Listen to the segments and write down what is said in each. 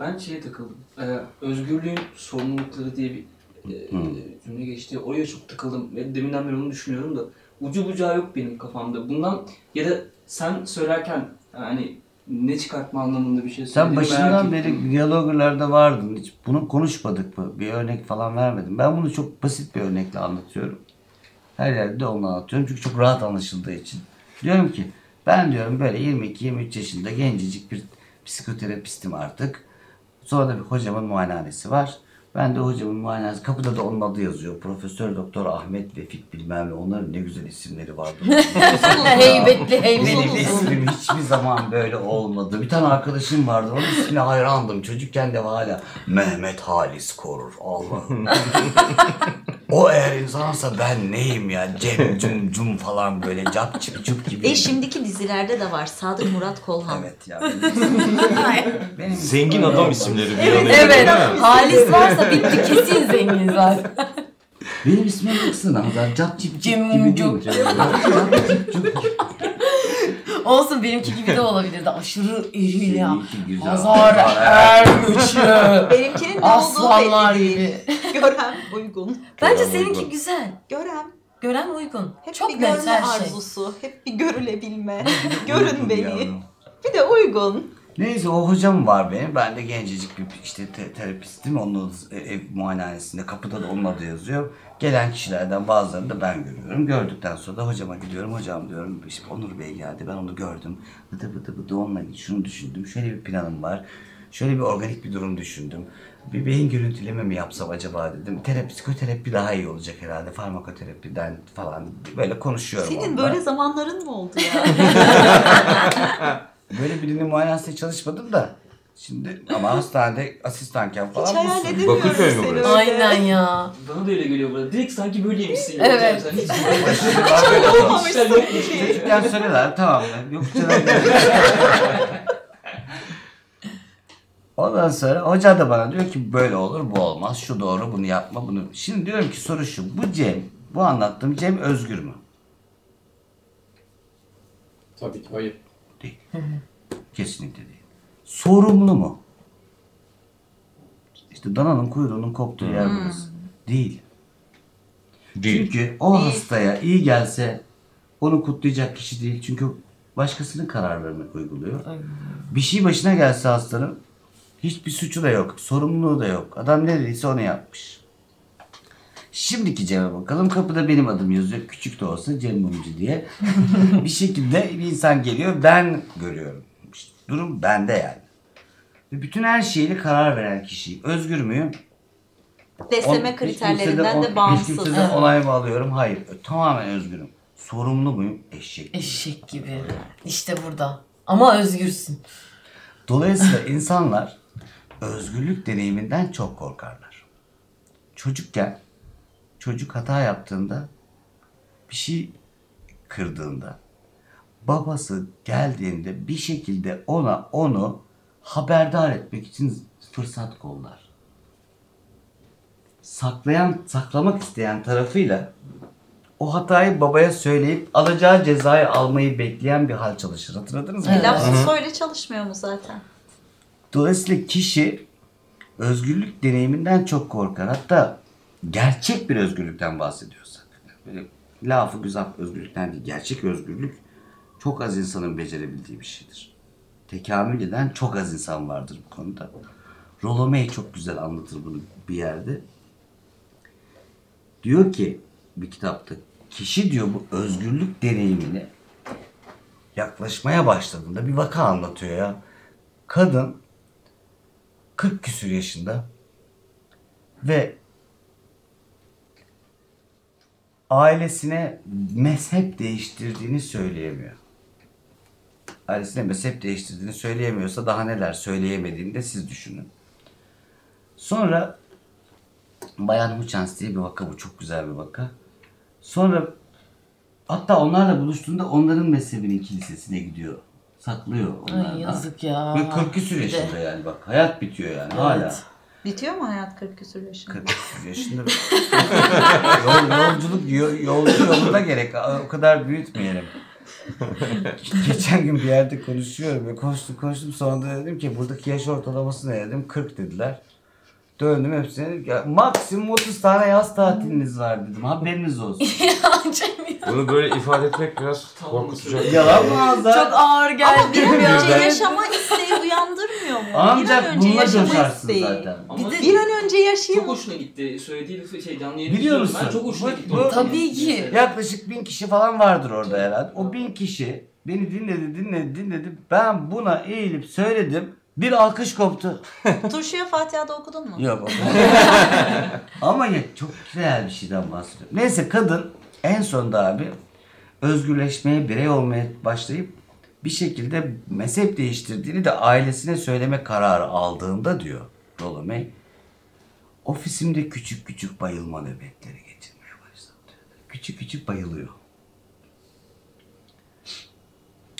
Ben şeye takıldım. Ee, özgürlüğün sorumlulukları diye bir e, cümle geçti. Oraya çok takıldım. Ve deminden beri onu düşünüyorum da. Ucu bucağı yok benim kafamda. Bundan ya da sen söylerken hani ne çıkartma anlamında bir şey Sen söylediğini başından beri diyaloglarda vardın. Hiç bunu konuşmadık mı? Bir örnek falan vermedim. Ben bunu çok basit bir örnekle anlatıyorum. Her yerde onu anlatıyorum. Çünkü çok rahat anlaşıldığı için. Diyorum ki ben diyorum böyle 22-23 yaşında gencecik bir psikoterapistim artık. Sonra da bir hocamın muayenehanesi var. Ben de hocamın muayenehanesi. Kapıda da onun adı yazıyor. Profesör Doktor Ahmet Vefik bilmem ne. Onların ne güzel isimleri vardı. heybetli heybetli. Benim ismim hiçbir zaman böyle olmadı. Bir tane arkadaşım vardı. Onun ismine hayrandım. Çocukken de hala Mehmet Halis Korur. Allah'ım. o eğer insansa ben neyim ya? Cem cum cum falan böyle cap çip çup gibi. E şimdiki dizilerde de var. Sadık Murat Kolhan. Evet ya. Benim Zengin adam isimleri bir Evet, evet. değil? Halis varsa bitti kesin zengin zaten. Benim ismim baksana. Zaten Cap çip Cim gibi değil. cum. Cap. Olsun benimki gibi de olabilirdi. Aşırı iriyle. Seninki güzel. Pazar er güçlü. Benimkinin ne Aslanlar olduğu belli gibi. Görem uygun. Bence Görem seninki uygun. güzel. Görem. Gören uygun. Hep Çok bir net görme her şey. arzusu. Hep bir görülebilme. Görün beni. yavrum. Bir de uygun. Neyse o hocam var benim. Ben de gencecik bir işte te- terapistim. Onun e, ev muayenehanesinde kapıda da onun adı yazıyor. Gelen kişilerden bazılarını da ben görüyorum. Gördükten sonra da hocama gidiyorum. Hocam diyorum işte Onur Bey geldi. Ben onu gördüm. Bıdı bıdı bıdı onunla şunu düşündüm. Şöyle bir planım var. Şöyle bir organik bir durum düşündüm. Bir beyin görüntüleme mi yapsam acaba dedim. Terapi, psikoterapi daha iyi olacak herhalde. Farmakoterapiden falan böyle konuşuyorum. Senin onunla. böyle zamanların mı oldu ya? Böyle birinin muayenesinde çalışmadım da. Şimdi ama hastanede asistanken falan Hiç hayal edemiyorum Bakırköy mü burası? Aynen ya. Bana da öyle geliyor burada. Direkt sanki böyleymişsin. gibi. Evet. Sen hiç Olmamışsın. Çocukken söylerler tamam? Yok canım. Ondan sonra hoca da bana diyor ki böyle olur bu olmaz. Şu doğru bunu yapma bunu. Şimdi diyorum ki soru şu. Bu Cem, bu anlattığım Cem özgür mü? Tabii ki hayır. Değil. Kesinlikle değil. Sorumlu mu? İşte dananın kuyruğunun koptuğu yer burası. Değil. Değil. Çünkü o hastaya iyi gelse onu kutlayacak kişi değil. Çünkü başkasının kararlarını uyguluyor. Bir şey başına gelse hastanın hiçbir suçu da yok. Sorumluluğu da yok. Adam ne dediyse onu yapmış. Şimdiki Cem'e bakalım. Kapıda benim adım yazıyor. Küçük de olsa Cem Mumcu diye. bir şekilde bir insan geliyor. Ben görüyorum. İşte durum bende yani. Ve bütün her şeyle karar veren kişiyim. Özgür müyüm? Besleme On- kriterlerinden kimseden- de Hiç bağımsız. kimseden onay mı alıyorum? Hayır. Tamamen özgürüm. Sorumlu muyum? Eşek. gibi. Eşek gibi. İşte burada. Ama özgürsün. Dolayısıyla insanlar özgürlük deneyiminden çok korkarlar. Çocukken çocuk hata yaptığında bir şey kırdığında babası geldiğinde bir şekilde ona onu haberdar etmek için fırsat kollar. Saklayan, saklamak isteyen tarafıyla o hatayı babaya söyleyip alacağı cezayı almayı bekleyen bir hal çalışır. Hatırladınız mı? E, Lafsız söyle çalışmıyor mu zaten? Dolayısıyla kişi özgürlük deneyiminden çok korkar. Hatta gerçek bir özgürlükten bahsediyorsak. Böyle lafı güzel özgürlükten değil. Gerçek özgürlük çok az insanın becerebildiği bir şeydir. Tekamül eden çok az insan vardır bu konuda. Rollo May çok güzel anlatır bunu bir yerde. Diyor ki bir kitapta kişi diyor bu özgürlük deneyimini yaklaşmaya başladığında bir vaka anlatıyor ya. Kadın 40 küsür yaşında ve ailesine mezhep değiştirdiğini söyleyemiyor. Ailesine mezhep değiştirdiğini söyleyemiyorsa daha neler söyleyemediğini de siz düşünün. Sonra Bayan Huchans diye bir vaka bu. Çok güzel bir vaka. Sonra hatta onlarla buluştuğunda onların mezhebinin kilisesine gidiyor. Saklıyor onlardan. Ay yazık ya. Ve 40 küsür yaşında yani bak. Hayat bitiyor yani hala. Bitiyor mu hayat 40 küsur yaşında? 40 küsür yaşında. Yol, yolculuk yo- yolcu yolunda gerek. O kadar büyütmeyelim. Geçen gün bir yerde konuşuyorum ve konuştum konuştum sonra da dedim ki buradaki yaş ortalaması ne dedim 40 dediler. Döndüm hepsine dedim ki "Ya maksimum 30 tane yaz tatiliniz var dedim haberiniz olsun. Bunu böyle ifade etmek biraz Tamam, korkutucu. Yalan mı Hazar? Çok ağır geldi. Ama bir an önce yaşama isteği uyandırmıyor mu? bir Ancak an önce bununla yaşama coşarsın isteği. zaten. Ama Bir de- Bir an önce yaşayayım. çok hoşuna gitti. Söylediği şey canlı yayın Biliyor izliyorum. Ben musun? çok hoşuna Bu- gitti. bu- Tabii ki. Yaklaşık bin kişi falan vardır orada herhalde. O bin kişi beni dinledi dinledi dinledi. Ben buna eğilip söyledim. Bir alkış koptu. Turşuya Fatiha'da okudun mu? Yok. Ama ya, çok güzel bir şeyden bahsediyorum. Neyse kadın en sonunda abi özgürleşmeye, birey olmaya başlayıp bir şekilde mezhep değiştirdiğini de ailesine söyleme kararı aldığında diyor Rolomey. Ofisimde küçük küçük bayılma nöbetleri geçirmeye başladı. Küçük küçük bayılıyor.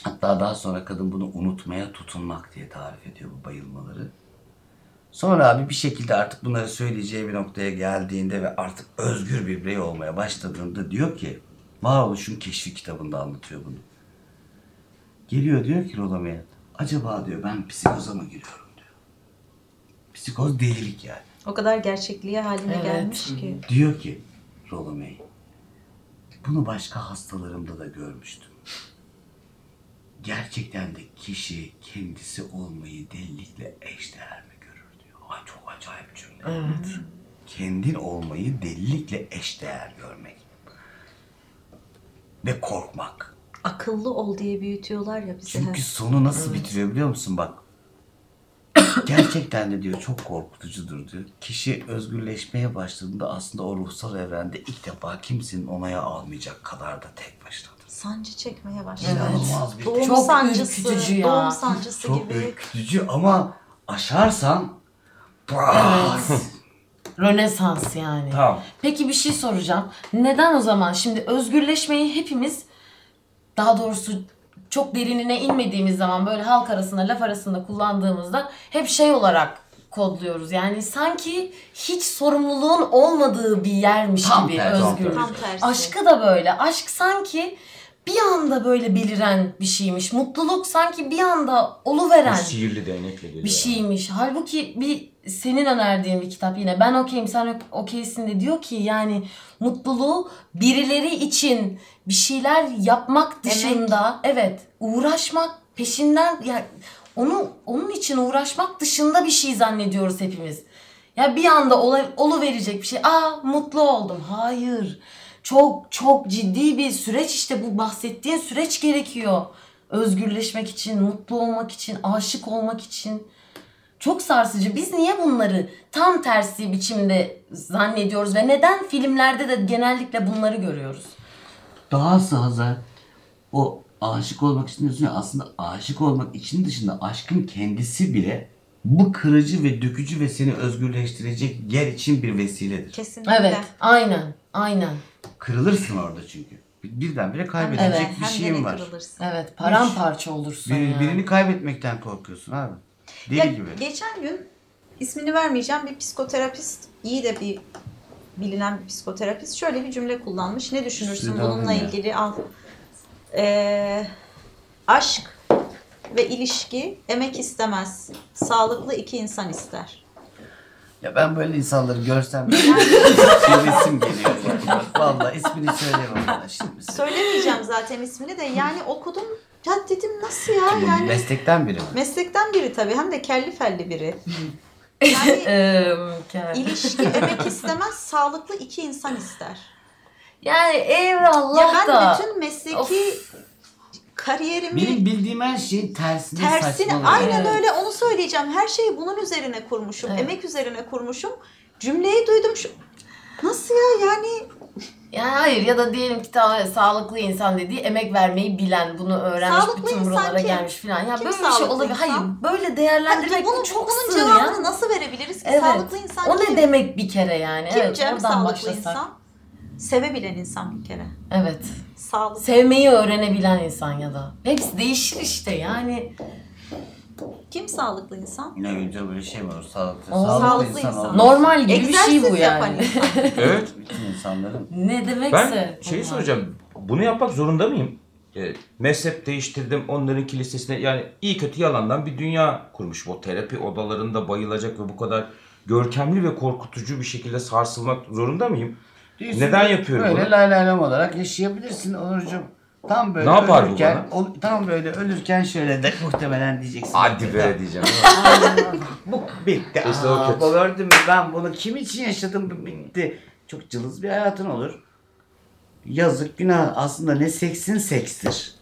Hatta daha sonra kadın bunu unutmaya tutunmak diye tarif ediyor bu bayılmaları. Sonra abi bir şekilde artık bunları söyleyeceği bir noktaya geldiğinde ve artık özgür bir birey olmaya başladığında diyor ki Varoluş'un keşfi kitabında anlatıyor bunu. Geliyor diyor ki Rolomey'e acaba diyor ben psikoza mı giriyorum diyor. Psikoz delilik yani. O kadar gerçekliğe haline Evet. gelmiş ki. Diyor ki Rolomey bunu başka hastalarımda da görmüştüm. Gerçekten de kişi kendisi olmayı delilikle eşdeğer mi görür diyor. Ay çok acayip cümle. Evet. Kendin olmayı delilikle eşdeğer görmek. Ve korkmak. Akıllı ol diye büyütüyorlar ya bizi Çünkü sonu nasıl bitiriyor biliyor musun bak. Gerçekten de diyor çok korkutucudur diyor. Kişi özgürleşmeye başladığında aslında o ruhsal evrende ilk defa kimsenin onaya almayacak kadar da tek başınadır. Sancı çekmeye. İnanılmaz bir Doğum Çok sancısı, ürkütücü ya. doğum sancısı çok gibi. ürkütücü ama aşarsan Bras! Rönesans yani. Tamam. Peki bir şey soracağım. Neden o zaman şimdi özgürleşmeyi hepimiz daha doğrusu çok derinine inmediğimiz zaman böyle halk arasında laf arasında kullandığımızda hep şey olarak kodluyoruz. Yani sanki hiç sorumluluğun olmadığı bir yermiş Tam gibi tersi. özgürlük. Tam tersi. Aşkı da böyle. Aşk sanki bir anda böyle beliren bir şeymiş. Mutluluk sanki bir anda oluveren Bu sihirli değnekle geliyor. bir şeymiş. Halbuki bir senin önerdiğin bir kitap yine ben okeyim sen okeysin de diyor ki yani mutluluğu birileri için bir şeyler yapmak dışında evet uğraşmak peşinden ya onu onun için uğraşmak dışında bir şey zannediyoruz hepimiz. Ya bir anda ola, olu verecek bir şey. Aa mutlu oldum. Hayır. Çok çok ciddi bir süreç işte bu bahsettiğin süreç gerekiyor. Özgürleşmek için, mutlu olmak için, aşık olmak için. Çok sarsıcı. Biz niye bunları tam tersi biçimde zannediyoruz ve neden filmlerde de genellikle bunları görüyoruz? Daha sağza o aşık olmak için diyorsun ya aslında aşık olmak için dışında aşkın kendisi bile bu kırıcı ve dökücü ve seni özgürleştirecek yer için bir vesiledir. Kesinlikle. Evet, aynen, aynen. Kırılırsın orada çünkü. Birdenbire kaybedecek Evet, bir şeyin var. kırılırsın. Evet, paramparça olursun Bir- yani. birini kaybetmekten korkuyorsun abi. Deli Ya, gibi. Geçen gün ismini vermeyeceğim bir psikoterapist, iyi de bir bilinen bir psikoterapist şöyle bir cümle kullanmış. Ne düşünürsün Sinan bununla ya. ilgili? Al. Ee, aşk ve ilişki emek istemez. Sağlıklı iki insan ister. Ya ben böyle insanları görsem bir resim geliyor. Yani. Vallahi ismini söyleyemem bana şimdi. Söylemeyeceğim zaten ismini de yani okudum. Ya dedim nasıl ya Kim yani. Meslekten biri mi? Meslekten biri tabii hem de kelli felli biri. Yani ilişki emek istemez, sağlıklı iki insan ister. yani eyvallah Ya ben da. bütün mesleki Of. Kariyerimi Benim bildiğim her şeyin tersine tersine saçmalıyor. aynen Evet. öyle onu söyleyeceğim. Her şeyi bunun üzerine kurmuşum. Evet. Emek üzerine kurmuşum. Cümleyi duydum şu Nasıl ya yani Yani hayır ya da diyelim ki ta, sağlıklı insan dediği emek vermeyi bilen, bunu öğrenmiş, Sağlıklı bütün buralara kim? gelmiş falan. Ya Kim böyle bir şey olabilir. insan? Hayır böyle değerlendirmek bunun, bu çok bunun sığ cevabını ya. nasıl verebiliriz ki? Evet. Sağlıklı insan O kim? ne demek bir kere yani? Kim evet, Cem sağlıklı başlasak. insan? Sevebilen insan bir kere. Evet. Sağlıklı. Sevmeyi öğrenebilen insan ya da. Hepsi değişir işte yani. Kim sağlıklı insan? Yine önce böyle şey var. Sağlıklı, sağlıklı, Sağlıklı insan. insan. Normal gibi bir şey bu Egzersiz yani. Evet. Bütün insanların ne demekse. Ben şeyi bunlar. soracağım. Bunu yapmak zorunda mıyım? e, mezhep değiştirdim onların kilisesine yani iyi kötü yalandan bir dünya kurmuş. Bu terapi odalarında bayılacak ve bu kadar görkemli ve korkutucu bir şekilde sarsılmak zorunda mıyım? Değilsin. Neden yapıyorum Böyle bunu? lay lay lam olarak yaşayabilirsin Onurcuğum. Tam böyle Ne yapar bu ölürken, tam böyle ölürken şöyle de muhtemelen diyeceksin. Hadi be diyeceğim. Bu bitti. İşte o Aa, kötü. bu gördün mü ben bunu kim için yaşadım bu bitti. Çok cılız bir hayatın olur. Yazık günah aslında ne seksin sekstir.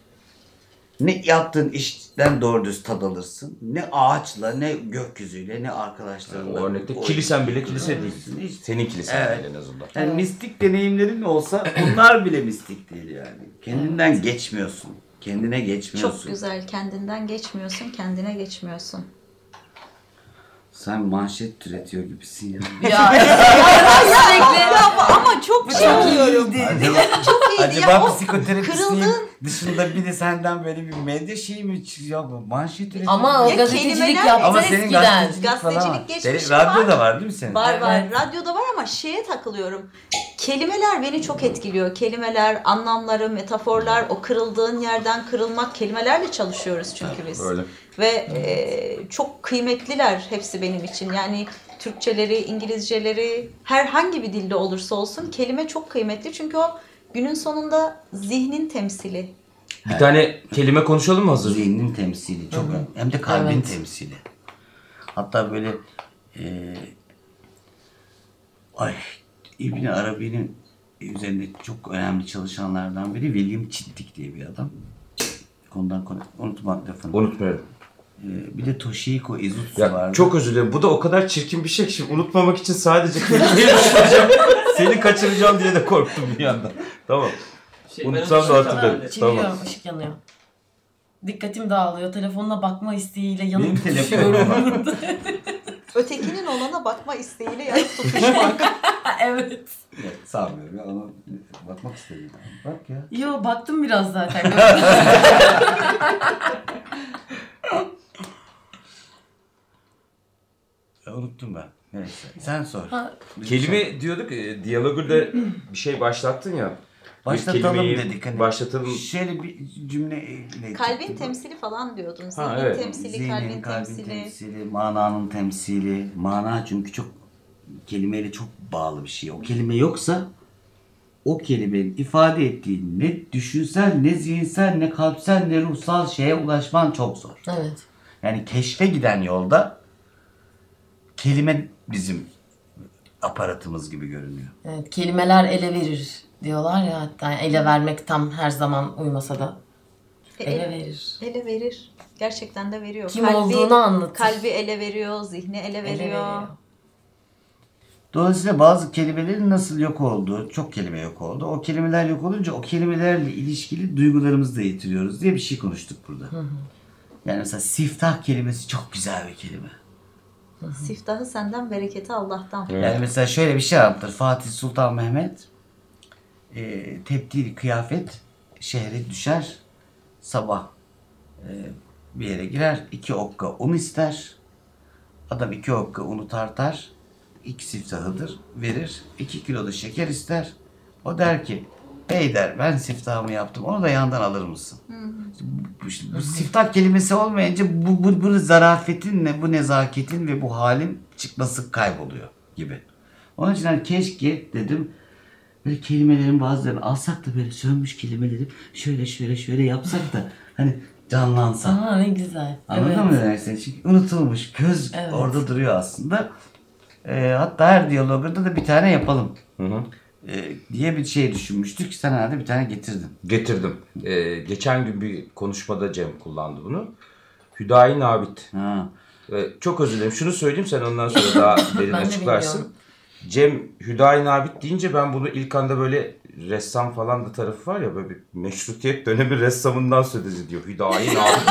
Ne yaptığın işten doğru düz tad alırsın. Ne ağaçla ne gökyüzüyle ne arkadaşlarınla. O örnekte oyun- kilisen bile kilise değil. Hiç- Senin kilisen Evet. değil en azından. Yani mistik deneyimlerin olsa onlar bile mistik değil yani. Kendinden geçmiyorsun. Kendine geçmiyorsun. Çok güzel. Kendinden geçmiyorsun, kendine geçmiyorsun. Sen manşet türetiyor gibisin ya. Ya sürekli. ama, ama çok şey oluyorum. acaba Çok iyiydi acaba ya. O psikoterapistliğin kırıldığın dışında bir de senden böyle bir medya şeyi mi çıkıyor? Bu Manşet üretiyor. Ama o Ya gazetecilik kelimeler- yaptı Ama senin eskiden. gazetecilik, falan Gazetecilik var. geçmişim Senin radyoda var. var değil mi senin? Var var. Evet. Radyoda var ama şeye takılıyorum. Kelimeler beni çok etkiliyor. Kelimeler, anlamları, metaforlar, o kırıldığın yerden kırılmak kelimelerle çalışıyoruz çünkü biz. Öyle. Ve e, çok kıymetliler hepsi benim için. Yani Türkçeleri, İngilizceleri, herhangi bir dilde olursa olsun kelime çok kıymetli. Çünkü o günün sonunda zihnin temsili. Bir tane kelime konuşalım mı hazır? Zihnin temsili çok hem de kalbin Evet. temsili. Hatta böyle e, ay İbn Arabi'nin üzerinde çok önemli çalışanlardan biri William Chittick diye bir adam. Konudan konu unutmak lafını. Unutmuyorum. E, bir de Toshiko Izutsu Ya vardı. çok özür dilerim. Bu da o kadar çirkin bir şey ki şimdi unutmamak için sadece kelimeyi düşüneceğim. Seni kaçıracağım diye de korktum bir yandan. Tamam. Şey, Unutsam ben da onu hatırlarım. Çeviriyorum Tamam. ışık yanıyor. Dikkatim dağılıyor. Telefonuna bakma isteğiyle yanıp düşüyorum. Ötekinin olana bakma isteğiyle yanıp tutuşmak. evet. Evet, sanmıyorum ya ama bakmak istedim. Bak ya. Yo baktım biraz zaten. Ya, unuttum ben. Neyse. Sen sor. Ha, Kelime diyorduk, e, diyalogda bir şey başlattın ya. Başlatalım kelimeyi dedik. Hani. Başlatalım. Şöyle bir cümle Kalbin temsili falan diyordun. Zihnin evet. temsili, Zihnin, kalbin, kalbin temsili. temsili, mananın temsili. Mana çünkü çok kelimeyle çok bağlı bir şey. O kelime yoksa o kelimenin ifade ettiği ne düşünsel, ne zihinsel, ne kalpsel, ne ruhsal şeye ulaşman çok zor. evet. Yani keşfe giden yolda kelime bizim aparatımız gibi görünüyor. Evet, kelimeler ele verir diyorlar ya hatta ele vermek tam her zaman uymasa da E, ele ele, verir. ele verir. Gerçekten de veriyor. Kim olduğunu anlatır. Kalbi ele veriyor, zihni ele Ele veriyor. veriyor. Dolayısıyla bazı kelimelerin nasıl yok olduğu, çok kelime yok oldu. O kelimeler yok olunca o kelimelerle ilişkili duygularımızı da yitiriyoruz diye bir şey konuştuk burada. Yani mesela siftah kelimesi çok güzel bir kelime. Siftahı senden, bereketi Allah'tan. Yani mesela şöyle bir şey anlatır. Fatih Sultan Mehmet e, tebdil kıyafet şehre düşer. Sabah e, bir yere girer. iki okka un ister. Adam iki okka unu tartar. İki siftahıdır. Verir. iki kilo da şeker ister. O der ki Bey der ben siftahımı yaptım. Onu da yandan alır mısın? Bu, işte bu siftah kelimesi olmayınca bu, bu, bu zarafetin, bu nezaketin ve bu halin çıkması kayboluyor gibi. Onun için hani keşke dedim böyle kelimelerin bazılarını alsak da böyle sönmüş kelimeleri şöyle şöyle şöyle yapsak da hani canlansa. Aa ne güzel. Anladın evet. mı demek istediğimi? Çünkü unutulmuş. Göz Evet. orada duruyor aslında. Ee, hatta her diyalogda da bir tane yapalım. Hı hı. Ee, diye bir şey düşünmüştük. Sen herhalde bir tane getirdin. Getirdim. E, geçen gün bir konuşmada Cem kullandı bunu. Hüdayi Nabit. Ha. E, çok özür dilerim. Şunu söyleyeyim sen ondan sonra daha derin de açıklarsın. bilmiyorum. Cem Hüdayi Nabit deyince ben bunu ilk anda böyle ressam falan da tarafı var ya böyle bir meşrutiyet dönemi ressamından söz ediyor. Hüdayi Nabit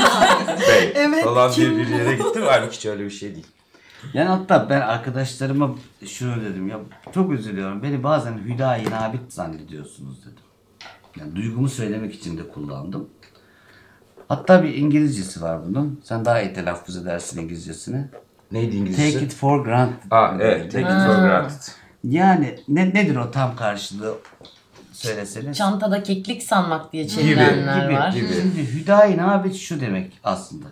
Bey Evet, falan diye bir yere gittim. Halbuki hiç öyle bir şey değil. Yani hatta ben arkadaşlarıma şunu dedim ya çok üzülüyorum. Beni bazen Hüdayi Nabit zannediyorsunuz dedim. Yani duygumu söylemek için de kullandım. Hatta bir İngilizcesi var bunun. Sen daha iyi telaffuz edersin İngilizcesini. Neydi İngilizcesi? Take it for granted. Aa evet. Take it for granted. Yani ne, nedir o tam karşılığı? söyleseniz. Çantada keklik sanmak diye gibi, çevirenler gibi, var. gibi. Şimdi Hüdayi Nabit şu demek aslında.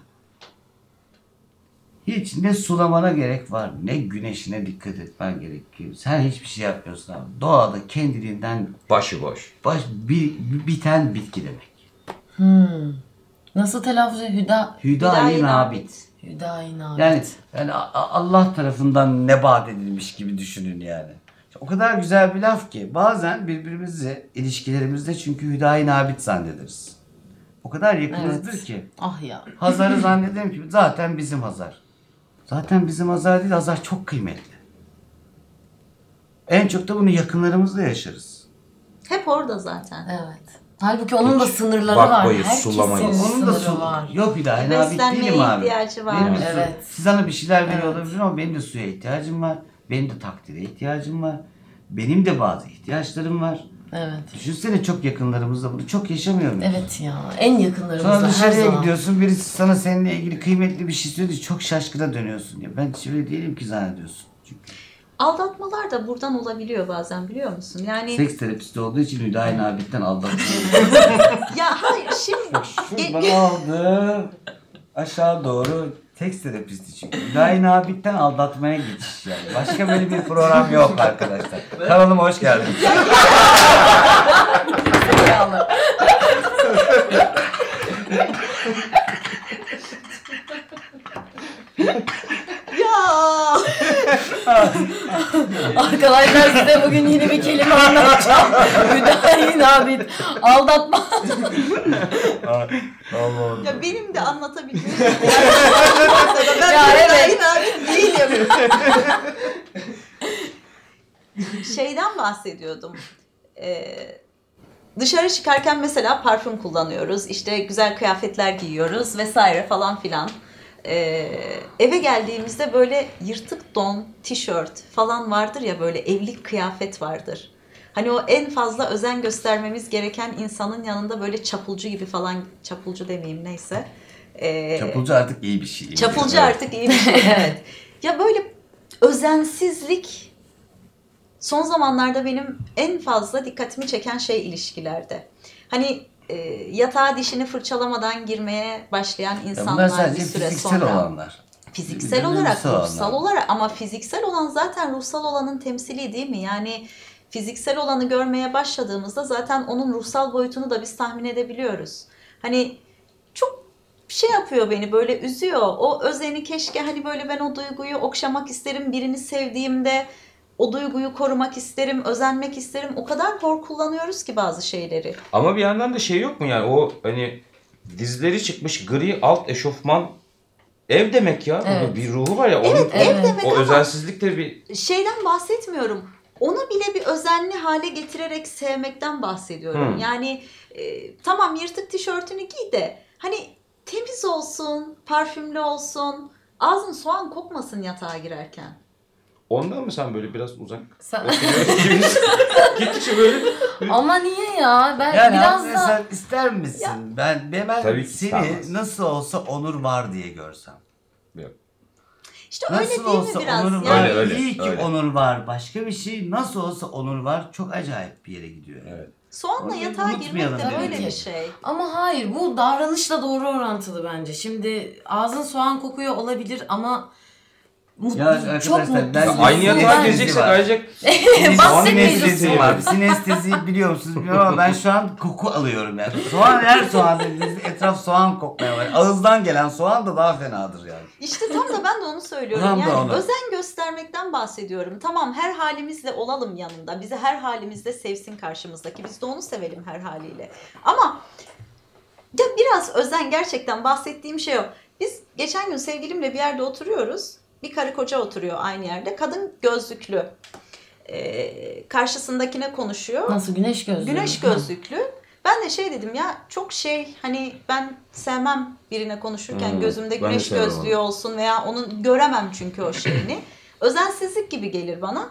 Hiç ne sulamana gerek var, ne güneşine dikkat etmen gerekiyor. Sen hiçbir şey yapmıyorsun abi. Doğada kendiliğinden Başıboş. baş, bir, biten bitki demek. Hmm. Nasıl telaffuz ediyor? Hüda, Hüdayi Nabit. Hüdayi Nabit. Yani, yani Allah tarafından nebat edilmiş gibi düşünün yani. O kadar güzel bir laf ki bazen birbirimizi ilişkilerimizde çünkü Hüdayi Nabit zannederiz. O kadar yakınızdır Evet. ki. Ah ya. Hazar'ı zannederim ki zaten bizim Hazar. Zaten bizim Hazar değil Hazar çok kıymetli. En çok da bunu yakınlarımızla yaşarız. Hep orada zaten. Evet. Halbuki onun da sınırları bakmayız, var. Herkesin sulamayız. Onun da sınırı su var. yok Hüdayi Nabit Beslenmeye değilim abi. ihtiyacı var. Benim de su- Evet. Siz bana bir şeyler veriyor Evet. olabilir ama benim de suya ihtiyacım var. Benim de takdire ihtiyacım var. Benim de bazı ihtiyaçlarım var. Evet. Düşünsene çok yakınlarımızda bunu çok yaşamıyor muyuz? Evet ya. En yakınlarımızda Sonra her dışarıya zaman. gidiyorsun birisi sana seninle ilgili kıymetli bir şey söylüyor çok şaşkına dönüyorsun. Ya ben hiç öyle değilim ki zannediyorsun. Çünkü Aldatmalar da buradan olabiliyor bazen biliyor musun? Yani seks terapisti olduğu için Hüdayi Nabit'ten aldatıyor. ya hayır şimdi Ge- Şuradan aldı aşağı doğru seks terapisti çünkü. Hüdayi Nabit'ten aldatmaya geçiş yani. Başka böyle bir program yok arkadaşlar. Kanalıma hoş geldiniz. Arkadaşlar size bugün yine bir kelime anlatacağım. Hüdayi Nabit. Aldatma. Allah ya benim de anlatabildiğim ben Ya evet. Hüdayi değilim. Şeyden bahsediyordum. Ee, dışarı çıkarken mesela parfüm kullanıyoruz. İşte güzel kıyafetler giyiyoruz vesaire falan filan. Ee, eve geldiğimizde böyle yırtık don, tişört falan vardır ya böyle evlilik kıyafet vardır. Hani o en fazla özen göstermemiz gereken insanın yanında böyle çapulcu gibi falan, çapulcu demeyeyim neyse. Ee, Çapulcu artık iyi bir şey. Çapulcu Evet. artık iyi bir şey evet. Ya böyle özensizlik son zamanlarda benim en fazla dikkatimi çeken şey ilişkilerde. Hani e, yatağa dişini fırçalamadan girmeye başlayan insanlar bir süre fiziksel sonra. olanlar. Fiziksel Bir olarak, ruhsal ruhsal olanlar. olarak ama fiziksel olan zaten ruhsal olanın temsili değil mi? Yani fiziksel olanı görmeye başladığımızda zaten onun ruhsal boyutunu da biz tahmin edebiliyoruz. Hani çok şey yapıyor beni böyle üzüyor. O özeni keşke hani böyle ben o duyguyu okşamak isterim birini sevdiğimde o duyguyu korumak isterim, özenmek isterim. O kadar hor kullanıyoruz ki bazı şeyleri. Ama bir yandan da şey yok mu yani o hani dizleri çıkmış gri alt eşofman ev demek ya. Evet. Bir ruhu var ya. Onun, Evet, o, ev demek o özensizlik de bir şeyden bahsetmiyorum. Onu bile bir özenli hale getirerek sevmekten bahsediyorum. Hmm. Yani e, tamam yırtık tişörtünü giy de hani temiz olsun, parfümlü olsun, ağzın soğan kokmasın yatağa girerken. Ondan mı sen böyle biraz uzak Sen-? Gittikçe böyle Ama niye ya? Ben Yani biraz da... sen ister misin? Ben ben, ben Tabii seni istemez. nasıl olsa onur var diye görsem. İşte öyle Nasıl değil olsa mi biraz? onur Yani var. Öyle, öyle, İyi ki öyle. onur var. Başka bir şey nasıl olsa onur var. Çok acayip bir yere gidiyor. Evet. soğanla yatağa girmek de böyle bir şey. Ama hayır bu davranışla doğru orantılı bence. Şimdi ağzın soğan kokuyor olabilir ama mutlu, Ya arkadaşlar, çok ben-. Aynı yatağa gireceksek ayrıca Sinestezi var. Sinesteziyi biliyor musunuz bilmiyorum ama ben şu an koku alıyorum yani. Soğan her soğan dediğinizde etraf soğan kokmaya var. Ağızdan gelen soğan da daha fenadır yani. İşte tam da ben de onu söylüyorum. Tam yani onu. özen göstermekten bahsediyorum. Tamam her halimizle olalım yanında. Bizi her halimizde sevsin karşımızdaki. Biz de onu sevelim her haliyle. Ama ya biraz özen gerçekten bahsettiğim şey o. Biz geçen gün sevgilimle bir yerde oturuyoruz. Bir karı koca oturuyor aynı yerde. Kadın gözlüklü. Ee, karşısındakine konuşuyor. Nasıl güneş gözlüğü? Güneş gözlüklü. Ben de şey dedim ya çok şey hani ben sevmem birine konuşurken Hmm, gözümde güneş gözlüğü olsun veya onun göremem çünkü o şeyini. Özensizlik gibi gelir bana.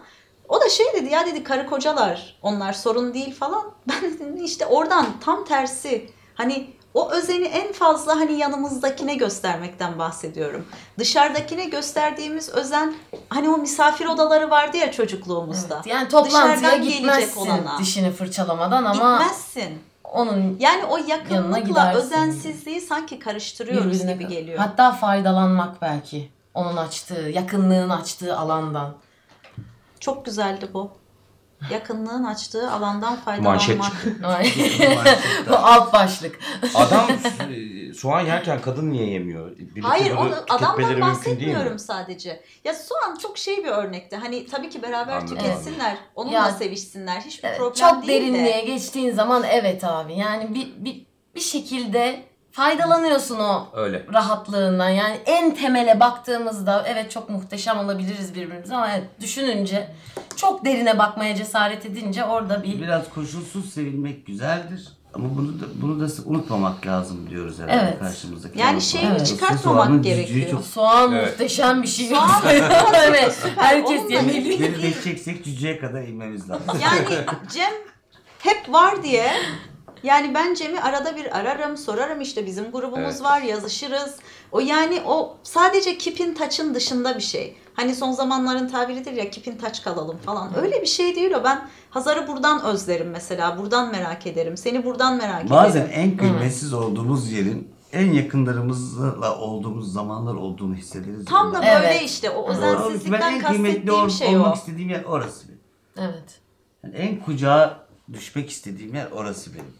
O da şey dedi ya dedi karı kocalar onlar sorun değil falan. Ben dedim işte oradan tam tersi hani o özeni en fazla hani yanımızdakine göstermekten bahsediyorum. Dışarıdakine gösterdiğimiz özen hani o misafir odaları vardı ya çocukluğumuzda. Evet, yani toplantıya Dışarıdan gitmezsin olana. dişini fırçalamadan ama Gitmezsin. onun Yani o yakınlıkla özensizliği sanki karıştırıyoruz birbirine gibi geliyor. Hatta faydalanmak belki. Onun açtığı, yakınlığın açtığı alandan. Çok güzeldi bu. Yakınlığın açtığı alandan Manşet faydalanmak. Bu alt başlık. Adam e, soğan yerken kadın niye yemiyor? Birlikte Hayır onu adamdan bahsetmiyorum sadece. Ya soğan çok şey bir örnekti. Hani tabii ki beraber Anladım. tüketsinler. Onunla Ya, sevişsinler. Hiçbir Evet, problem çok değil derinliğe de. geçtiğin zaman evet abi. Yani bir, bir, bir şekilde faydalanıyorsun o Öyle. rahatlığından. Yani en temele baktığımızda evet çok muhteşem olabiliriz birbirimize ama evet düşününce çok derine bakmaya cesaret edince orada bir Biraz koşulsuz sevilmek güzeldir. Ama bunu da, bunu da unutmamak lazım diyoruz herhalde Evet. karşımızdaki. Yani şeyini Evet. çıkartmamak gerekiyor. çok soğan Evet. muhteşem bir şey. Soğan evet. Herkes yemeli. derinleşeceksek cücüğe kadar inmemiz lazım. Yani Cem hep var diye yani ben Cem'i arada bir ararım, sorarım işte bizim grubumuz Evet. var, yazışırız. O yani o sadece kipin taçın dışında bir şey. Hani son zamanların tabiridir ya kipin taç kalalım falan. Öyle bir şey değil o. Ben Hazar'ı buradan özlerim mesela. Buradan merak ederim. Seni buradan merak Bazen ederim. en kıymetsiz olduğumuz yerin en yakınlarımızla olduğumuz zamanlar olduğunu hissederiz. Tam da böyle Evet. işte o ben özensizlikten en kıymetli kastettiğim ol- şey olmak o. istediğim yer orası benim. Evet. Yani en kucağa düşmek istediğim yer orası benim.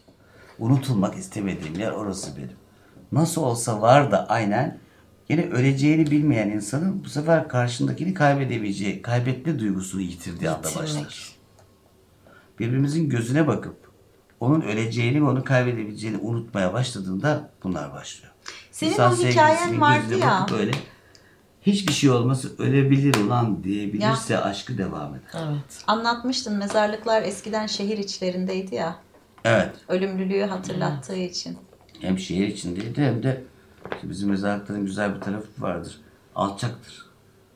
Unutulmak istemediğim yer orası benim. Nasıl olsa var da aynen yine öleceğini bilmeyen insanın bu sefer karşındakini kaybedemeyeceği, kaybetme duygusunu yitirdiği anda başlar. Birbirimizin gözüne bakıp onun öleceğini ve onu kaybedebileceğini unutmaya başladığında bunlar başlıyor. Senin İnsan o hikayen vardı ya. Böyle hiçbir şey olması ölebilir ulan diyebilirse aşkı devam eder. Evet. Anlatmıştın mezarlıklar eskiden şehir içlerindeydi ya. Evet. Ölümlülüğü hatırlattığı için. hem şehir içindeydi hem de işte bizim mezarlıkların güzel bir tarafı vardır. Alçaktır.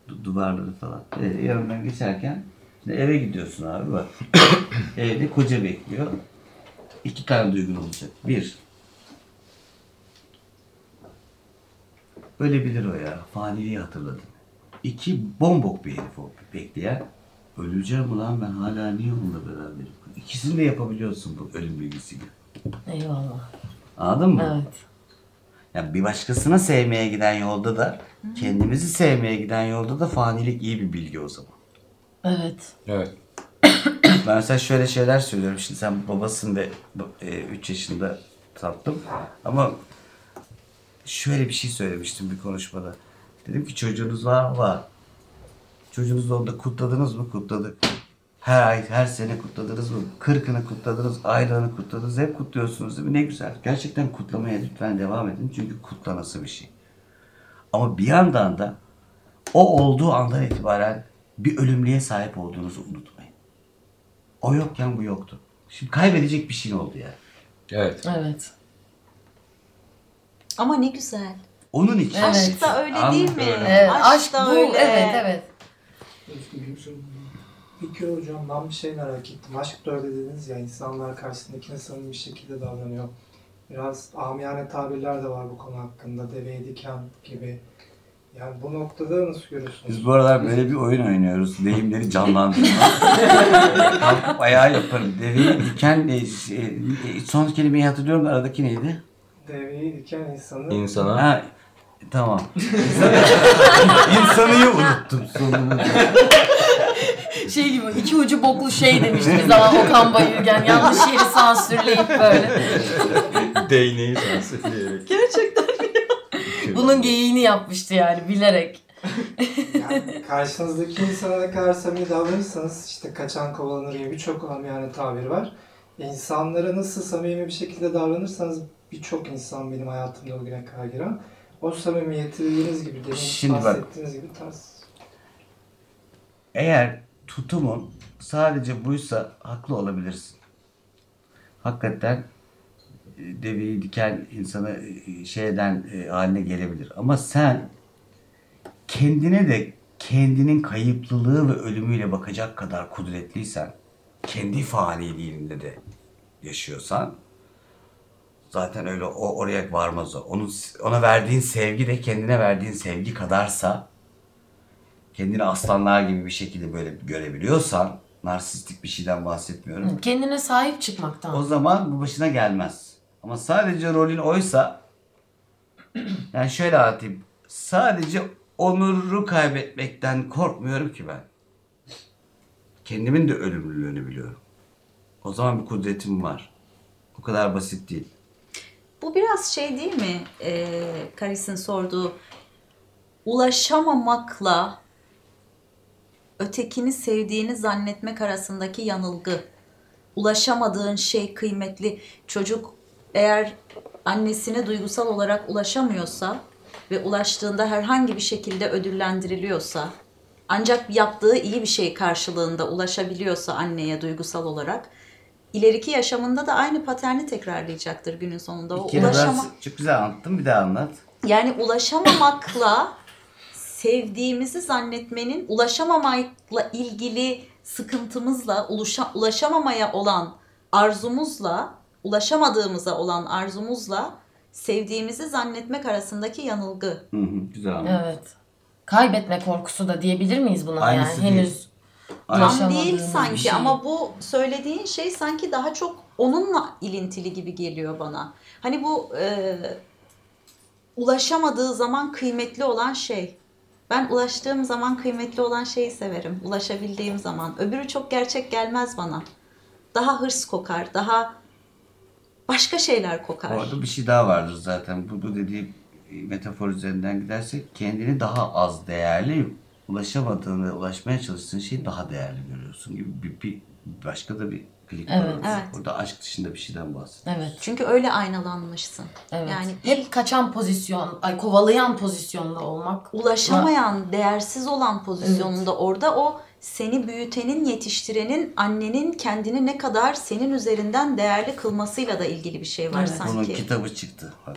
Du- duvarları falan. E, yanından geçerken şimdi eve gidiyorsun abi bak. Evde koca bekliyor. İki tane duygun olacak. Bir. Ölebilir o ya. Faniliği hatırladım. İki, bombok bir herif o bekleyen. Öleceğim ulan ben hala niye onunla beraberim? İkisini de yapabiliyorsun bu ölüm bilgisiyle. Eyvallah. Anladın mı? Evet. Yani bir başkasına sevmeye giden yolda da kendimizi sevmeye giden yolda da fanilik iyi bir bilgi o zaman. Evet. Evet. Ben mesela şöyle şeyler söylüyorum. Şimdi sen babasın ve 3 yaşında tatlım. Ama şöyle bir şey söylemiştim bir konuşmada. Dedim ki çocuğunuz var mı? Var. Çocuğunuzla onda kutladınız mı? Kutladık. Her ay, her sene kutladınız mı? Kırkını kutladınız, aylığını kutladınız. Hep kutluyorsunuz değil mi? Ne güzel. Gerçekten kutlamaya lütfen devam edin. Çünkü kutlaması bir şey. Ama bir yandan da o olduğu andan itibaren bir ölümlüğe sahip olduğunuzu unutmayın. O yokken bu yoktu. Şimdi kaybedecek bir şey oldu yani. Evet. Evet. Ama ne güzel. Onun için. Evet. Aşk da öyle değil mi? Anladım. Evet. Aşk, Aşk, da bu. öyle. Evet evet. Özgürlüğüm sorunu. Peki hocam ben bir şey merak ettim. Aşk da öyle dediniz ya insanlar karşısındakine samimi bir şekilde davranıyor. Biraz amiyane tabirler de var bu konu hakkında. Deveye diken gibi. Yani bu noktada nasıl görüyorsunuz? Biz bu aralar böyle bir oyun oynuyoruz. Deyimleri canlandırma. Kalkıp ayağı yaparım. Deveyi diken e, e, son kelimeyi hatırlıyorum da aradaki neydi? Deveyi diken insanı İnsana Ha, tamam. İnsanıyı unuttum sonunu. Şey gibi iki ucu boklu şey demişti bir zaman Okan Bayülgen. Yanlış yeri sansürleyip böyle. değneği sansürleyerek. Gerçekten. Bunun geyiğini yapmıştı yani bilerek. yani karşınızdaki insana ne kadar samimi davranırsanız işte kaçan kovalanır gibi birçok amiyane tabir var. İnsanlara nasıl samimi bir şekilde davranırsanız birçok insan benim hayatımda bugüne kadar giren o samimiyeti dediğiniz gibi demin Şimdi bak. bahsettiğiniz gibi tarz. Eğer tutumun sadece buysa haklı olabilirsin. Hakikaten e, deveyi diken insanı e, şeyden e, haline gelebilir. Ama sen kendine de kendinin kayıplılığı ve ölümüyle bakacak kadar kudretliysen, kendi faniliğinde de yaşıyorsan zaten öyle o oraya varmaz o. Onun ona verdiğin sevgi de kendine verdiğin sevgi kadarsa kendini aslanlar gibi bir şekilde böyle görebiliyorsan narsistik bir şeyden bahsetmiyorum. Kendine sahip çıkmaktan. O zaman bu başına gelmez. Ama sadece rolün oysa yani şöyle anlatayım. Sadece onuru kaybetmekten korkmuyorum ki ben. Kendimin de ölümlülüğünü biliyorum. O zaman bir kudretim var. O kadar basit değil. Bu biraz şey değil mi? Ee, Karis'in sorduğu ulaşamamakla ötekini sevdiğini zannetmek arasındaki yanılgı. Ulaşamadığın şey kıymetli. Çocuk eğer annesine duygusal olarak ulaşamıyorsa ve ulaştığında herhangi bir şekilde ödüllendiriliyorsa ancak yaptığı iyi bir şey karşılığında ulaşabiliyorsa anneye duygusal olarak ileriki yaşamında da aynı paterni tekrarlayacaktır günün sonunda. O ulaşama çok güzel anlattım bir daha anlat. yani ulaşamamakla sevdiğimizi zannetmenin ulaşamamakla ilgili sıkıntımızla, ulaşa, ulaşamamaya olan arzumuzla, ulaşamadığımıza olan arzumuzla sevdiğimizi zannetmek arasındaki yanılgı. Hı hı, güzel anlattın. Evet. Kaybetme korkusu da diyebilir miyiz buna Aynısı yani? değil. Henüz Tam değil sanki şey. ama bu söylediğin şey sanki daha çok onunla ilintili gibi geliyor bana. Hani bu e, ulaşamadığı zaman kıymetli olan şey. Ben ulaştığım zaman kıymetli olan şeyi severim. Ulaşabildiğim zaman. Öbürü çok gerçek gelmez bana. Daha hırs kokar, daha başka şeyler kokar. Orada bir şey daha vardır zaten. Bu, bu dediği metafor üzerinden gidersek kendini daha az değerli, ulaşamadığın ve ulaşmaya çalıştığın şeyi daha değerli görüyorsun gibi bir, bir başka da bir klik var. Evet. orada. Evet. Orada aşk dışında bir şeyden bahsediyor. evet. Çünkü öyle aynalanmışsın. Evet. Yani hep kaçan pozisyon, ay kovalayan pozisyonda olmak. ulaşamayan, değersiz olan pozisyonunda orada o seni büyütenin, yetiştirenin, annenin kendini ne kadar senin üzerinden değerli kılmasıyla da ilgili bir şey var Evet. Bunun sanki. kitabı çıktı.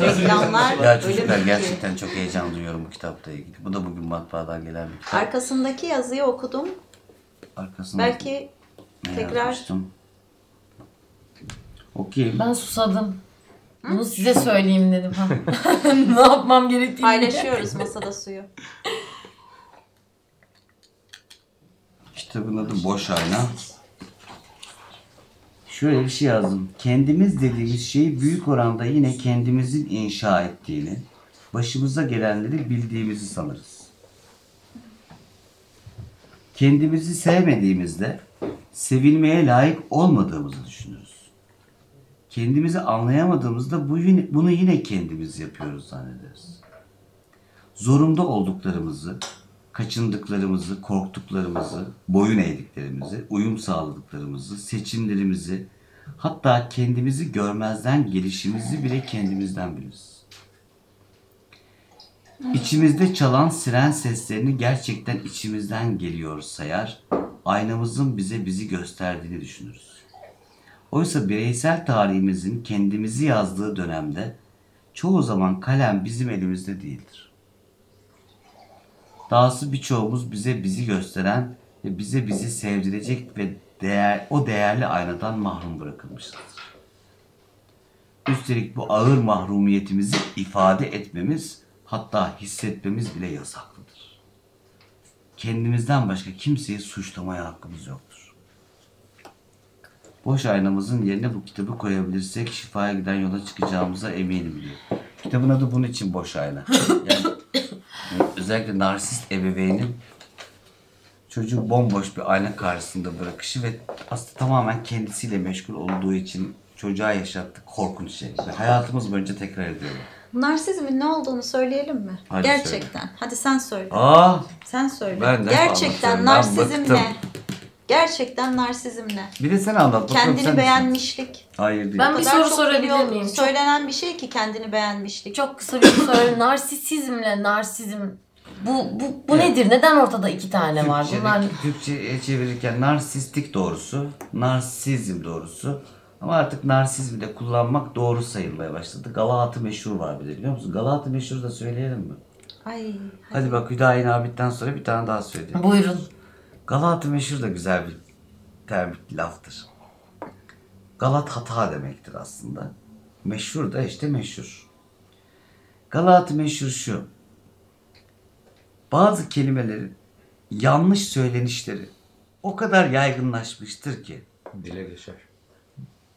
Reklamlar Ya öyle çocuklar gerçekten çok heyecan duyuyorum bu kitapla ilgili. Bu da bugün matbaadan gelen bir kitap. Arkasındaki yazıyı okudum. Arkasında Belki ne tekrar- yazmıştım? Okuyayım. Ben susadım. Bunu size söyleyeyim dedim. Ha. ne yapmam gerektiğini. paylaşıyoruz masada suyu. Kitabın adı Boş Ayna. Şöyle bir şey yazdım. Kendimiz dediğimiz şeyi büyük oranda yine kendimizin inşa ettiğini, başımıza gelenleri bildiğimizi sanırız. Kendimizi sevmediğimizde sevilmeye layık olmadığımızı düşünürüz. Kendimizi anlayamadığımızda bu yine, bunu yine kendimiz yapıyoruz zannederiz. Zorunda olduklarımızı, kaçındıklarımızı, korktuklarımızı, boyun eğdiklerimizi, uyum sağladıklarımızı, seçimlerimizi, hatta kendimizi görmezden gelişimizi bile kendimizden biliriz. İçimizde çalan siren seslerini gerçekten içimizden geliyor sayar, aynamızın bize bizi gösterdiğini düşünürüz. Oysa bireysel tarihimizin kendimizi yazdığı dönemde çoğu zaman kalem bizim elimizde değildir. Dahası birçoğumuz bize bizi gösteren ve bize bizi sevdirecek ve değer, o değerli aynadan mahrum bırakılmışızdır. Üstelik bu ağır mahrumiyetimizi ifade etmemiz hatta hissetmemiz bile yasaklıdır. Kendimizden başka kimseyi suçlamaya hakkımız yoktur. Boş aynamızın yerine bu kitabı koyabilirsek şifaya giden yola çıkacağımıza eminim diyor. Kitabın adı bunun için boş ayna. Yani özellikle narsist ebeveynin çocuğu bomboş bir ayna karşısında bırakışı ve aslında tamamen kendisiyle meşgul olduğu için çocuğa yaşattığı korkunç şey. Ve hayatımız boyunca tekrar ediyorum. Narsizmin ne olduğunu söyleyelim mi? Hadi Gerçekten. Hadi sen söyle. Aa, Sen söyle. Ben de Gerçekten narsizm ne? Gerçekten narsizm ne? bir de sen anlat. Kendini sen beğenmişlik. Hayır değil. Ben bir soru sorabilir miyim? Söylenen bir şey ki kendini beğenmişlik. çok kısa bir soru. Narsisizmle narsizm bu bu, bu Evet. nedir? Neden ortada iki tane var? Türkçe'de- Bunlar Türkçe'ye çevirirken narsistik doğrusu, narsizm doğrusu. Ama artık narsizmi de kullanmak doğru sayılmaya başladı. Galata meşhur var bir de biliyor musun? Galata meşhur da söyleyelim mi? Ay. Hadi bak Hüdayi Nabit'ten sonra bir tane daha söyleyeyim. buyurun. Galata meşhur da güzel bir terbit laftır. Galat hata demektir aslında. Meşhur da işte meşhur. Galat meşhur şu. Bazı kelimelerin yanlış söylenişleri o kadar yaygınlaşmıştır ki Dile geçer.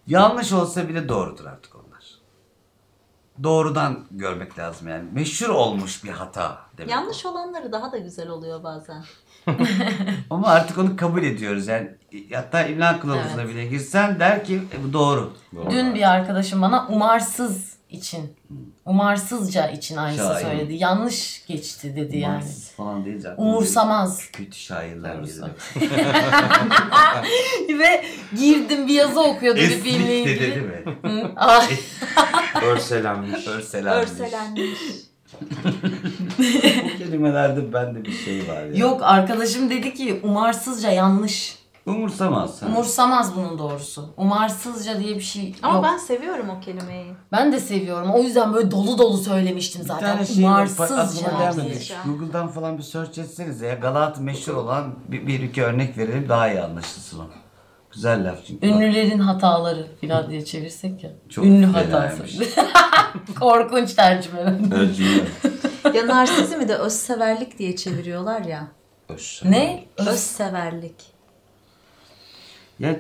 yanlış olsa bile doğrudur artık onlar. Doğrudan görmek lazım yani. Meşhur olmuş bir hata demek. Yanlış olanları daha da güzel oluyor bazen. Ama artık onu kabul ediyoruz yani. Hatta imla kılavuzuna bile girsen der ki e, bu doğru. Dün bir arkadaşım bana umarsız için, umarsızca için aynısı Şair. söyledi. Yanlış geçti dedi yani. Umarsız falan değil zaten. Umursamaz. Kötü şairler. Ve girdim bir yazı okuyordu bir Eslik filmle dedi ilgili. değil mi? Örselenmiş. Örselenmiş. Örselenmiş. Bu kelimelerde bende bir şey var ya. Yok arkadaşım dedi ki umarsızca yanlış. Umursamaz. ha. Umursamaz bunun doğrusu. Umarsızca diye bir şey Ama yok. ben seviyorum o kelimeyi. Ben de seviyorum. O yüzden böyle dolu dolu söylemiştim Bir zaten. tane şey var, Umarsızca. aklıma gelmedi. Umarsızca. Google'dan falan bir search etsenize ya. Galat meşhur olan bir, bir iki örnek verelim daha iyi anlaşılsın o. Güzel laf çünkü. Ünlülerin hataları falan diye çevirsek ya. Çok Ünlü fenaymış. hatası. Korkunç tercüme. Özgür. Ya narsizmi de özseverlik diye çeviriyorlar ya. Örselenmiş. ne? Özseverlik. Ya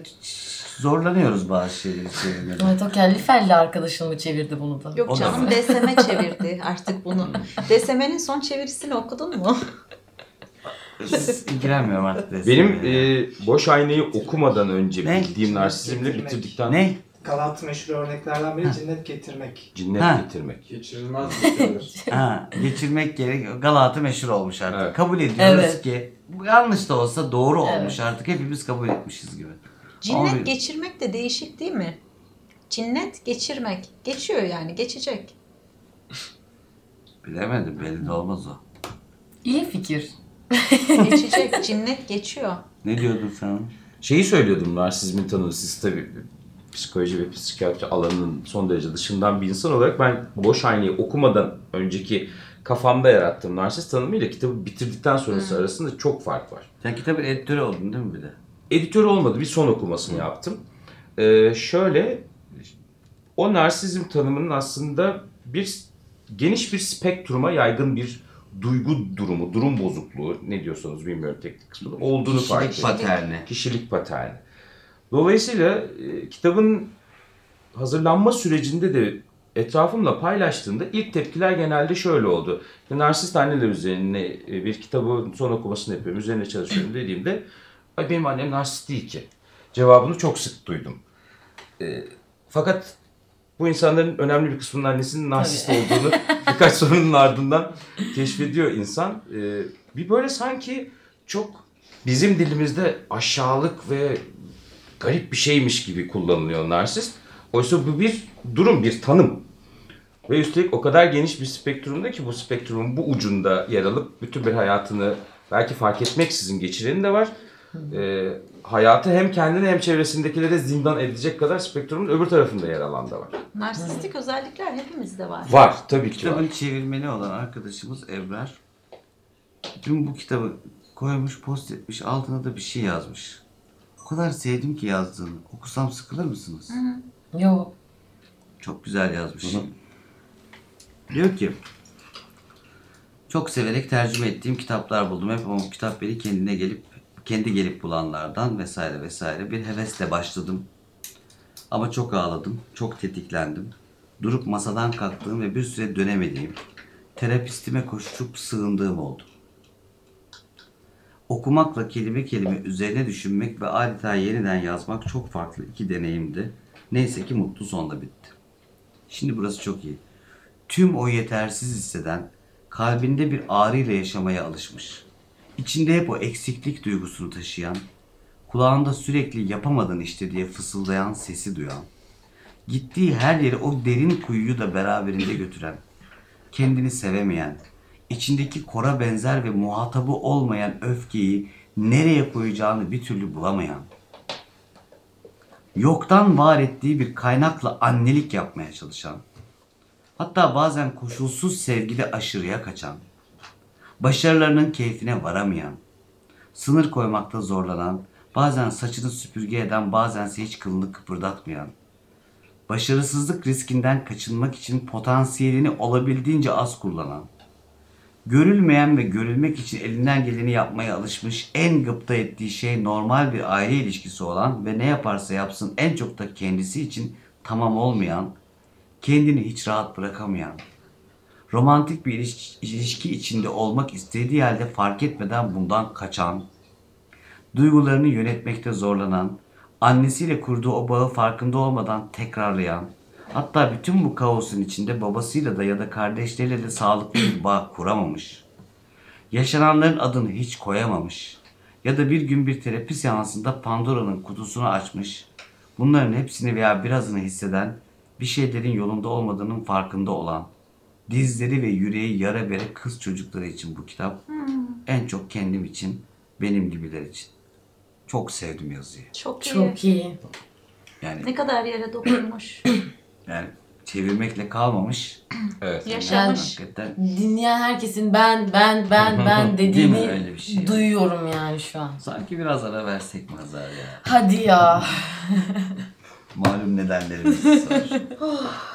zorlanıyoruz bazı şeyleri çevirmede. Evet o kelli felli arkadaşım mı çevirdi bunu da? Yok da canım var. DSM çevirdi artık bunu. DSM'nin son çevirisini okudun mu? İlgilenmiyorum artık. Benim destekle. e, boş aynayı okumadan önce Ne? bildiğim narsizmle bitirdikten Ne? Galat meşhur örneklerden biri cinnet getirmek. cinnet Ha. getirmek. Geçirilmez getirilir. Ha, geçirmek gerek. Galatı meşhur olmuş artık. Evet. Kabul ediyoruz Evet. ki yanlış da olsa doğru Evet. olmuş artık. Hepimiz kabul etmişiz gibi. Cinnet Abi- geçirmek de değişik değil mi? Cinnet geçirmek. Geçiyor yani geçecek. Bilemedim belli de olmaz o. İyi fikir. Geçecek. Cinnet geçiyor. Ne diyordun sen? Şeyi söylüyordum narsizmin tanımı. Siz tabii psikoloji ve psikiyatri alanının son derece dışından bir insan olarak ben boş aynayı okumadan önceki kafamda yarattığım narsist tanımıyla kitabı bitirdikten sonrası arasında çok fark var. Sen kitabın editörü oldun değil mi bir de? Editör olmadı. Bir son okumasını yaptım. Ee, şöyle o narsizm tanımının aslında bir geniş bir spektruma yaygın bir duygu durumu, durum bozukluğu ne diyorsanız bilmiyorum teknik kısmında olduğunu fark Kişilik ettim. paterni. Kişilik paterni. Dolayısıyla e, kitabın hazırlanma sürecinde de etrafımla paylaştığımda ilk tepkiler genelde şöyle oldu. İşte narsist anneler üzerine e, bir kitabın son okumasını yapıyorum, üzerine çalışıyorum dediğimde Ay benim annem narsist değil ki. Cevabını çok sık duydum. E, fakat bu insanların önemli bir kısmının annesinin narsist olduğunu birkaç sorunun ardından keşfediyor insan. E, bir böyle sanki çok bizim dilimizde aşağılık ve garip bir şeymiş gibi kullanılıyor narsist. Oysa bu bir durum, bir tanım. Ve üstelik o kadar geniş bir spektrumda ki bu spektrumun bu ucunda yer alıp bütün bir hayatını belki fark etmeksizin geçireni de var. Ee, hayatı hem kendine hem çevresindekilere zindan edecek kadar spektrumun öbür tarafında yer alan da var. Narsistik özellikler hepimizde var. Var tabii ki var. Kitabın çevirmeni olan arkadaşımız Ebrar. Dün bu kitabı koymuş, post etmiş, altına da bir şey yazmış. O kadar sevdim ki yazdığını. Okusam sıkılır mısınız? Yok. Çok güzel yazmış. Diyor ki çok severek tercüme ettiğim kitaplar buldum hep ama bu kitap beni kendine gelip kendi gelip bulanlardan vesaire vesaire bir hevesle başladım. Ama çok ağladım, çok tetiklendim. Durup masadan kalktığım ve bir süre dönemediğim, terapistime koşup sığındığım oldu. Okumakla kelime kelime üzerine düşünmek ve adeta yeniden yazmak çok farklı iki deneyimdi. Neyse ki mutlu sonla bitti. Şimdi burası çok iyi. Tüm o yetersiz hisseden, kalbinde bir ağrıyla yaşamaya alışmış. İçinde hep o eksiklik duygusunu taşıyan, kulağında sürekli yapamadın işte diye fısıldayan sesi duyan, gittiği her yere o derin kuyuyu da beraberinde götüren, kendini sevemeyen, içindeki kora benzer ve muhatabı olmayan öfkeyi nereye koyacağını bir türlü bulamayan, yoktan var ettiği bir kaynakla annelik yapmaya çalışan, hatta bazen koşulsuz sevgide aşırıya kaçan, başarılarının keyfine varamayan, sınır koymakta zorlanan, bazen saçını süpürge eden, bazense hiç kılını kıpırdatmayan, başarısızlık riskinden kaçınmak için potansiyelini olabildiğince az kullanan, görülmeyen ve görülmek için elinden geleni yapmaya alışmış, en gıpta ettiği şey normal bir aile ilişkisi olan ve ne yaparsa yapsın en çok da kendisi için tamam olmayan, kendini hiç rahat bırakamayan, romantik bir ilişki, içinde olmak istediği halde fark etmeden bundan kaçan, duygularını yönetmekte zorlanan, annesiyle kurduğu o bağı farkında olmadan tekrarlayan, hatta bütün bu kaosun içinde babasıyla da ya da kardeşleriyle de sağlıklı bir bağ kuramamış, yaşananların adını hiç koyamamış ya da bir gün bir terapi seansında Pandora'nın kutusunu açmış, bunların hepsini veya birazını hisseden, bir şeylerin yolunda olmadığının farkında olan, dizleri ve yüreği yara bere kız çocukları için bu kitap. En çok kendim için, benim gibiler için. Çok sevdim yazıyı. Çok iyi. Çok iyi. Yani Ne kadar yere dokunmuş. yani çevirmekle kalmamış. Evet. Yaşamış. Hakikaten Dinleyen herkesin ben ben ben ben Değil mi? dediğini Öyle bir şey. duyuyorum yani şu an. sanki biraz ara versek mi Hazar ya? Hadi ya. Malum nedenlerimiz var.